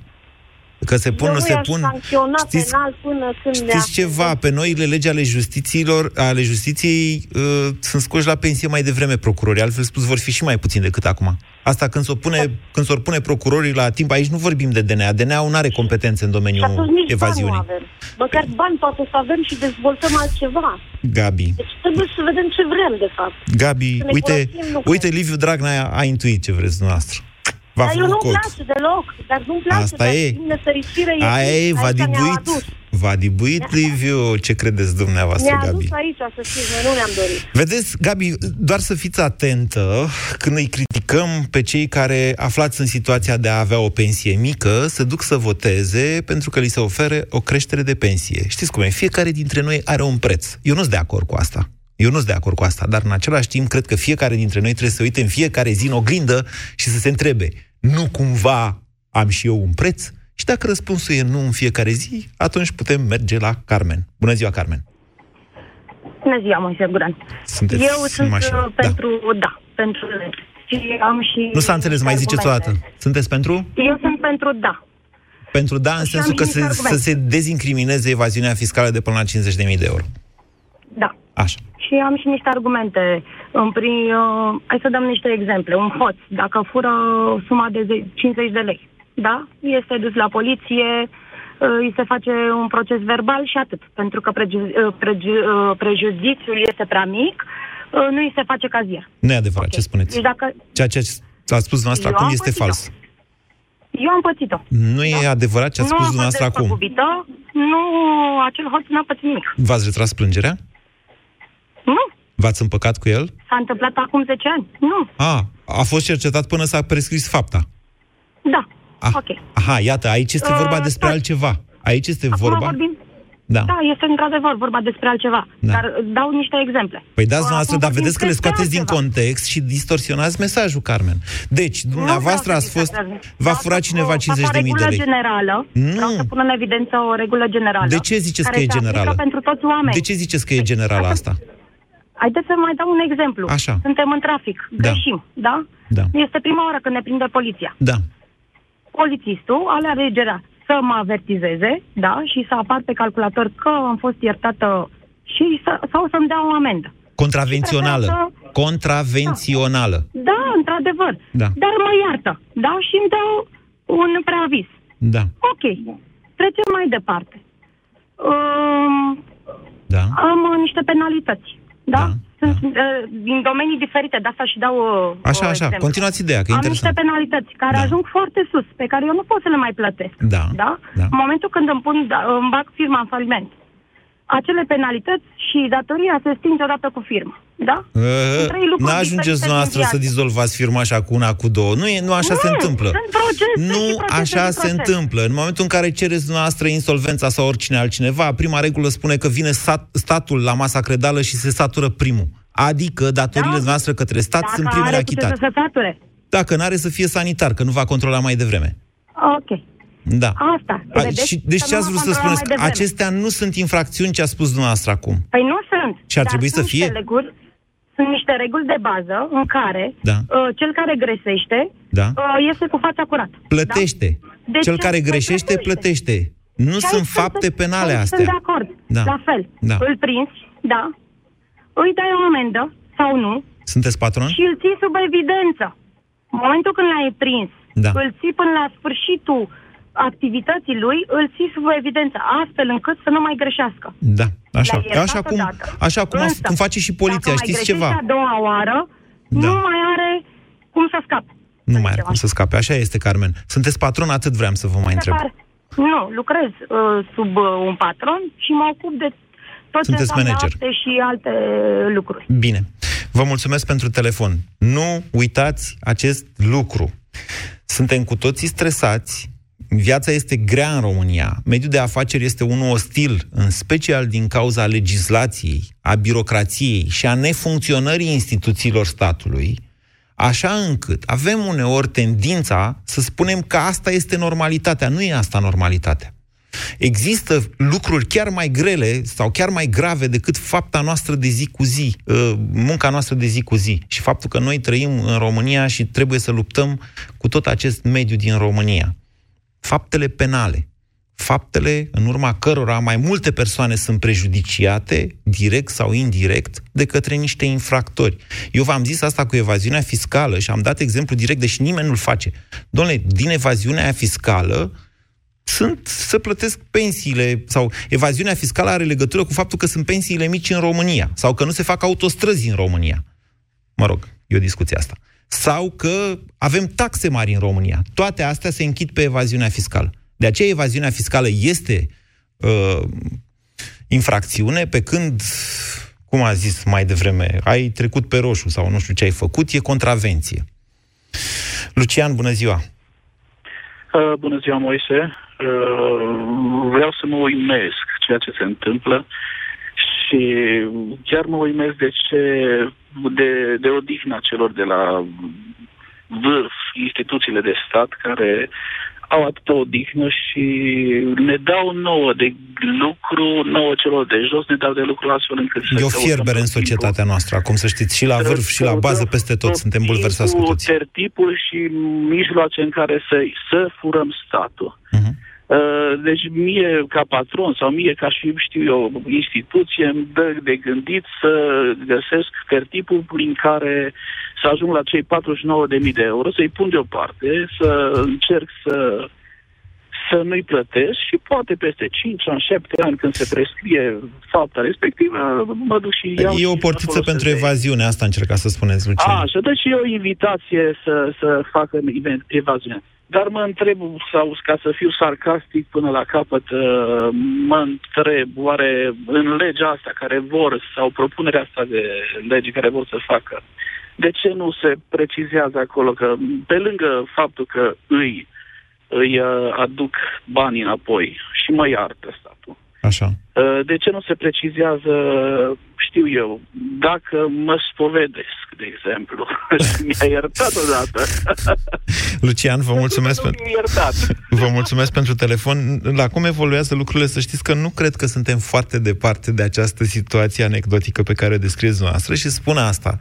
Că se pun, Eu nu nu se i-aș pun... sancționa știți- penal până când ne Știți ceva? Pe noile legi ale justițiilor, ale justiției, uh, sunt scoși la pensie mai devreme procurorii. Altfel spus, vor fi și mai puțin decât acum. Asta când s-o pune, când s-o pune procurorii la timp, aici nu vorbim de DNA. DNA-ul nu are competențe în Și domeniul atunci nici bani nu evaziunii. avem. Măcar bani poate să avem și dezvoltăm altceva. Gabi, Deci trebuie să vedem ce vrem, de fapt. Gabi, Să ne uite, curățim lucrurile. uite, Liviu Dragnea a intuit ce vreți dumneavoastră. V-a Dar eu făcut nu-mi cod. place deloc, dar nu-mi place. Asta dar e. din nefericire e Aia e, v-a aici ne-au dibuit, adus. v-a dibuit, Liviu, ce credeți dumneavoastră, Ne-a Gabi? adus aici, să știți, noi nu ne-am dorit. Vedeți, Gabi, doar să fiți atentă când îi criticăm pe cei care aflați în situația de a avea o pensie mică, să duc să voteze pentru că li se ofere o creștere de pensie. Știți cum e? Fiecare dintre noi are un preț. Eu nu sunt de acord cu asta. Eu nu sunt de acord cu asta, dar în același timp cred că fiecare dintre noi trebuie să uite în fiecare zi în oglindă și să se întrebe, nu cumva am și eu un preț? Și dacă răspunsul e nu în fiecare zi, atunci putem merge la Carmen. Bună ziua, Carmen! Bună ziua, Moise Guran. Sunteți Eu în sunt mașină. uh, pentru, da, pentru legi. Și am și... Nu s-a înțeles, mai ziceți o argumente. dată. Sunteți pentru? Eu sunt pentru da. Pentru da, în Și sensul am că și se, niște să argumente. se dezincrimineze evaziunea fiscală de până la 50.000 de euro. Da. Așa. Și am și niște argumente. În prim, uh, hai să dăm niște exemple. Un hoț, dacă fură suma de ze- 50 de lei, da? Este dus la poliție, uh, îi se face un proces verbal și atât. Pentru că preju- uh, preju- uh, prejudiciul este prea mic, uh, nu îi se face cazier. Nu e adevărat, ce spuneți? Deci dacă Ceea ce a spus dumneavoastră Eu acum am este pățit-o. fals. eu am pățit-o. Nu e adevărat ce a nu spus a fost dumneavoastră acum. despăgubită, nu, acel hoț n-a pățit nimic. V-ați retras plângerea? Nu, V-ați împăcat cu el? s-a întâmplat acum 10 ani. Nu, A, a fost cercetat până s-a prescris fapta. da, Ah, ok. Aha, iată, aici este Uh, vorba despre da. altceva. Aici este Acum vorba... vorbim... Da. Da, este într-adevăr vorba despre altceva. Da. Dar dau niște exemple. Păi dați Uh, dumneavoastră, acum dar vorbim vedeți că le despre scoateți din altceva. context și distorsionați mesajul, Carmen. Deci, dumneavoastră Nu ați vreau fost... să distorsionez. V-a Vreau furat să- cineva fac 50.000 o de regulă lei. generală. Nu. Vreau să pun în evidență o regulă generală. De ce ziceți care că e se aplică generală? pentru toți oamenii. De ce ziceți că e generală asta? Haideți să mai dau un exemplu. Așa. Suntem în trafic, Da. greșim, da? Da. Este prima oară când ne prinde poliția. Da. polițistul are alegerea să mă avertizeze, da, și să apar pe calculator că am fost iertată și să, sau să-mi dea o amendă. Contravențională. Și Contravențională. Da, într-adevăr. Da. Dar mă iartă, da, și îmi dau un preaviz. Da. Ok, trecem mai departe. Um, da. Am uh, niște penalități, da? da Sunt da. Uh, din domenii diferite, de asta și dau uh, Așa, uh, așa, exemplu. continuați ideea, că e Am interesant. niște penalități care Da. ajung foarte sus, pe care eu nu pot să le mai plătesc. Da. Da? Da. În momentul când îmi, pun, da, îmi bag firma în faliment, acele penalități și datoria se stinge odată cu firma. Da? Sunt trei Uh, lucruri nu ajungeți diferite noastră din să viață. dizolvați firma așa cu una, cu două. Nu, e, nu așa Nu, se întâmplă. sunt procese nu și procese așa și se procese. întâmplă. În momentul în care cereți noastră insolvența sau oricine altcineva, prima regulă spune că vine stat, statul la masa credală și se satură primul. Adică datoriile Da. noastre către stat Dacă sunt primele are cu ce achitate. să se sature. Dacă n-are să fie sanitar, că nu va controla mai devreme. Ok. Da. Asta. A, vedeți? și, deci Să ce nu ați mă vrut să controla spuneți? mai devreme. Acestea nu sunt infracțiuni ce a spus dumneavoastră acum. Păi nu sunt. Și ar dar trebui să sunt fie? Niște reguli, sunt niște reguli de bază în care Da. uh, cel care gresește Da. uh, este cu fața curată. Plătește. Da? De Cel ce? care Păi greșește, plătește. Nu Și sunt aici fapte sunt- penale aici astea. Sunt de acord. Da. La fel. Da. Îl prinzi, da, îi dai o amendă sau nu Sunteți patron? și îl ții sub evidență. În momentul când l-ai prins, Da. îl ții până la sfârșitul activității lui, îl ții sub evidență, astfel încât să nu mai greșească. Da, așa. L-ai iertat Așa cum, odată. așa cum, a- Însă, cum face și poliția, dacă mai știți greșești ceva? a doua oară, Da. nu mai are cum să scape. Nu mai are cum să scape. Așa este, Carmen. Sunteți patron, atât vreau să vă mai întreb. Nu, lucrez uh, sub uh, un patron și mă ocup de tot ce Sunteți înseamnă manager. acte și alte lucruri. Bine. Vă mulțumesc pentru telefon. Nu uitați acest lucru. Suntem cu toții stresați, viața este grea în România, mediul de afaceri este unul ostil, în special din cauza legislației, a birocrației și a nefuncționării instituțiilor statului, așa încât avem uneori tendința să spunem că asta este normalitatea. Nu e asta normalitatea. Există lucruri chiar mai grele sau chiar mai grave decât fapta noastră de zi cu zi, uh, munca noastră de zi cu zi și faptul că noi trăim în România și trebuie să luptăm cu tot acest mediu din România. Faptele penale, faptele în urma cărora mai multe persoane sunt prejudiciate, direct sau indirect, de către niște infractori. Eu v-am zis asta cu evaziunea fiscală și am dat exemplu direct, deși nimeni nu-l face. Domnule, din evaziunea fiscală, sunt să plătesc pensiile sau evaziunea fiscală are legătură cu faptul că sunt pensiile mici în România sau că nu se fac autostrăzi în România. Mă rog, e o discuție asta. Sau că avem taxe mari în România. Toate astea se închid pe evaziunea fiscală. De aceea evaziunea fiscală este uh, infracțiune, pe când, cum a zis mai devreme, ai trecut pe roșu sau nu știu ce ai făcut, e contravenție. Lucian, bună ziua! Uh, bună ziua, Moise. Uh, vreau să mă uimesc ceea ce se întâmplă și chiar mă uimesc de ce, de, de odihna celor de la vârf, instituțiile de stat care au atâta odihnă și ne dau nouă de lucru, nouă celor de jos, ne dau de lucru astfel încât să E o căutăm fierbere în tot timpul. societatea noastră, acum să știți, și la vârf și la bază, peste tot, suntem bulversați cu cu toții. tertipul și mijloace în care să, să furăm statul. Mhm. Uh, Deci mie ca patron sau mie ca și, știu eu, instituție îmi dă de gândit să găsesc tertipul prin care să ajung la cei 49.000 de euro, să-i pun deoparte, să încerc să să nu-i plătesc și poate peste 5 ani, 7 ani, când se prescrie fapta respectivă, mă duc și iau E și o să portiță folosesc pentru de- evaziune, asta încerca să spuneți, Lucian. a, și deci e o invitație să, să facă event- evaziune. Dar mă întreb, sau ca să fiu sarcastic până la capăt, uh, mă întreb, oare în legea asta care vor, sau propunerea asta de lege care vor să facă, de ce nu se precizează acolo? Că, pe lângă faptul că îi, îi uh, aduc banii înapoi și mă iartă statul, Așa. Uh, De ce nu se precizează, știu eu, dacă mă spovedesc, de exemplu, și mi-a iertat odată. Lucian, vă mulțumesc, Nu pentru mi-a iertat. vă mulțumesc pentru telefon. La cum evoluează lucrurile, să știți că nu cred că suntem foarte departe de această situație anecdotică pe care o descrieți noastră și spun asta,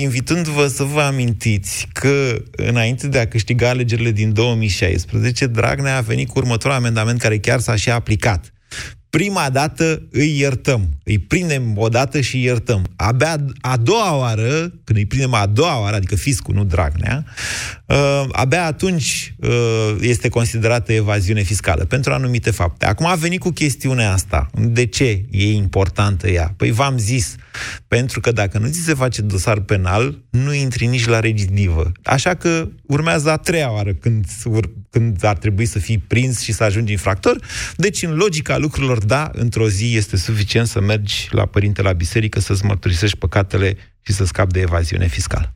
invitându-vă să vă amintiți că înainte de a câștiga alegerile din 2016, Dragnea a venit cu următorul amendament care chiar s-a și aplicat. Prima dată îi iertăm. Îi prindem o dată și îi iertăm. Abia a doua oară, când îi prindem a doua oară, adică fiscul, nu Dragnea, uh, abia atunci uh, este considerată evaziune fiscală pentru anumite fapte. Acum a venit cu chestiunea asta. De ce e importantă ea? Păi v-am zis, pentru că dacă nu ți se face dosar penal, nu intri nici la recidivă. Așa că urmează a treia oară când, ur- când ar trebui să fii prins și să ajungi infractor. Deci, în logica lucrurilor, da, într-o zi este suficient să mergi la părinte la biserică, să-ți mărturisești păcatele și să scapi de evaziune fiscală.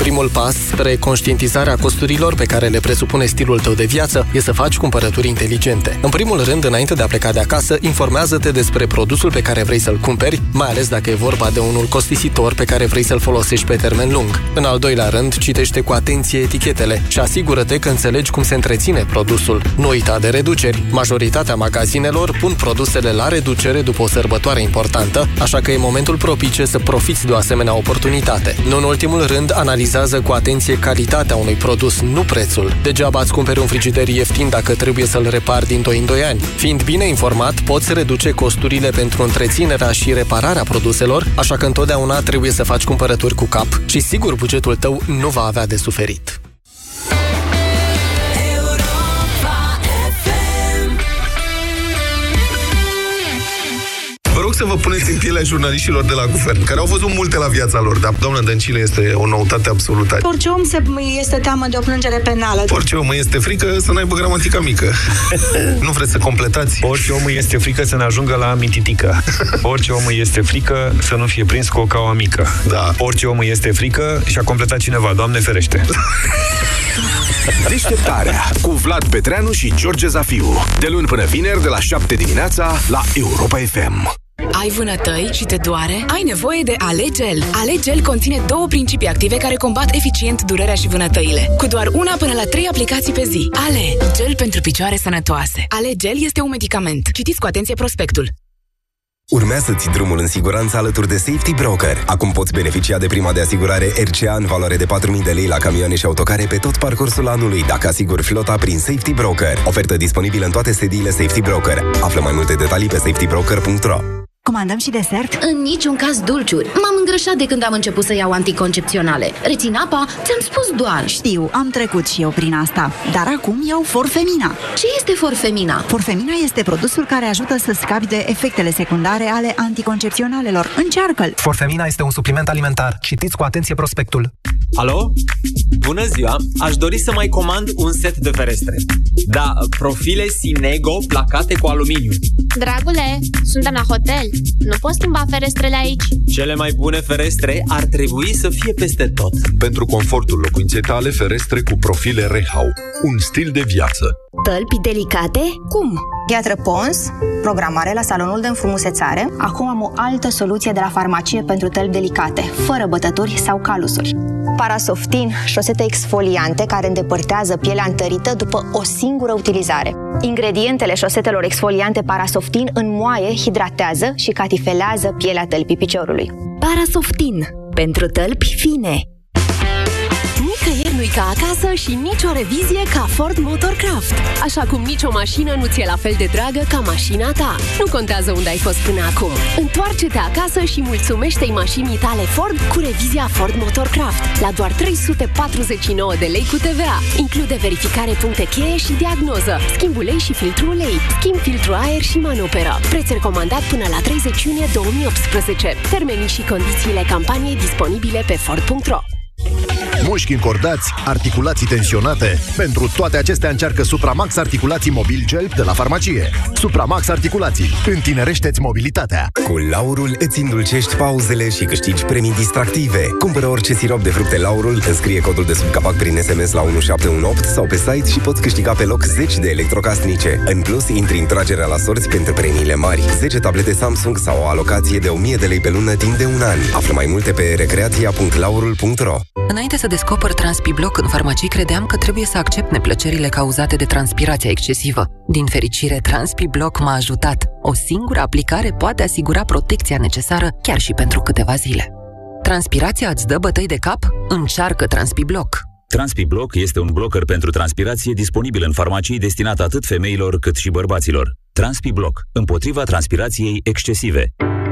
Primul pas spre conștientizarea costurilor pe care le presupune stilul tău de viață e să faci cumpărături inteligente. În primul rând, înainte de a pleca de acasă, informează-te despre produsul pe care vrei să-l cumperi, mai ales dacă e vorba de unul costisitor pe care vrei să-l folosești pe termen lung. În al doilea rând, citește cu atenție etichetele și asigură-te că înțelegi cum se întreține produsul. Nu uita de reduceri. Majoritatea magazinelor pun produsele la reducere după o sărbătoare importantă, așa că e momentul propice să profiți de o asemenea oportunitate. Nu în ultimul rând, analizează cu atenție calitatea unui produs, nu prețul. Degeaba îți cumperi un frigider ieftin dacă trebuie să-l repari din 2 în 2 ani. Fiind bine informat, poți reduce costurile pentru întreținerea și repararea produselor, așa că întotdeauna trebuie să faci cumpărături cu cap și sigur bugetul tău nu va avea de suferit. Să vă puneți în pielea jurnaliștilor de la guvern, care au văzut multe la viața lor, dar, doamnă Dăncilă, este o noutate absolută. Orice om se, este teamă de o plângere penală. Orice om este frică să n-aibă gramatica mică. nu vreți să completați? Orice om este frică să ne ajungă la mititică. Orice om este frică să nu fie prins cu o caua mică. Da. Orice om este frică și a completat cineva, Doamne ferește. Deșteptarea cu Vlad Petreanu și George Zafiu. De luni până vineri, de la 7 dimineața, la Europa FM. Ai vânătăi și te doare? Ai nevoie de Alegel. Alegel conține două principii active care combat eficient durerea și vânătăile. Cu doar una până la trei aplicații pe zi. Ale, gel pentru picioare sănătoase. Alegel este un medicament. Citiți cu atenție prospectul. Urmează-ți drumul în siguranță alături de Safety Broker. Acum poți beneficia de prima de asigurare RCA în valoare de 4.000 de lei la camioane și autocare pe tot parcursul anului, dacă asiguri flota prin Safety Broker. Ofertă disponibilă în toate sediile Safety Broker. Află mai multe detalii pe safetybroker.ro Comandăm și desert? În niciun caz dulciuri. M-am îngrășat de când am început să iau anticoncepționale. Rețin apa? Ți-am spus doar. Știu, am trecut și eu prin asta. Dar acum iau Forfemina. Ce este Forfemina? Forfemina este produsul care ajută să scapi de efectele secundare ale anticoncepționalelor. Încearcă-l! Forfemina este un supliment alimentar. Citiți cu atenție prospectul. Alo? Bună ziua! Aș dori să mai comand un set de ferestre. Da, profile Sinego placate cu aluminiu. Dragule, suntem la hotel. Nu poți schimba ferestrele aici. Cele mai bune ferestre ar trebui să fie peste tot. Pentru confortul locuinței tale, ferestre cu profile Rehau. Un stil de viață. Tălpi delicate? Cum? Piatră Pons, programare la salonul de înfrumusețare. Acum am o altă soluție de la farmacie pentru tălpi delicate, fără bătături sau calusuri. Parasoftin, șosete exfoliante care îndepărtează pielea întărită după o singură utilizare. Ingredientele șosetelor exfoliante Parasoftin înmoaie, hidratează și catifelează pielea tălpii piciorului. Parasoftin. Pentru tălpi fine. Nicăieri nu-i ca acasă și nicio revizie ca Ford Motorcraft. Așa cum nicio mașină nu ți-e la fel de dragă ca mașina ta. Nu contează unde ai fost până acum. Întoarce-te acasă și mulțumește-i mașinii tale Ford cu revizia Ford Motorcraft la doar 349 de lei cu TVA. Include verificare puncte cheie și diagnoză, schimb ulei și filtru ulei, schimb filtru aer și manoperă. Preț recomandat până la 30 iunie 2018. Termenii și condițiile campaniei disponibile pe Ford.ro mușchi încordați, articulații tensionate. Pentru toate acestea încearcă Supramax Articulații Mobil Gel de la farmacie. Supramax Articulații. Întinerește-ți mobilitatea. Cu Laurul îți îndulcești pauzele și câștigi premii distractive. Cumpără orice sirop de fructe Laurul, înscrie codul de sub capac prin SMS la 1718 sau pe site și poți câștiga pe loc 10 de electrocasnice. În plus, intri în tragerea la sorți pentru premiile mari. 10 tablete Samsung sau o alocație de 1000 de lei pe lună timp de un an. Află mai multe pe recreația.laurul.ro Înainte să descoper TranspiBlock în farmacii, credeam că trebuie să accept neplăcerile cauzate de transpirația excesivă. Din fericire, TranspiBlock m-a ajutat. O singură aplicare poate asigura protecția necesară chiar și pentru câteva zile. Transpirația îți dă bătăi de cap? Încearcă TranspiBlock. TranspiBlock este un blocker pentru transpirație disponibil în farmacii destinat atât femeilor cât și bărbaților. TranspiBlock, împotriva transpirației excesive.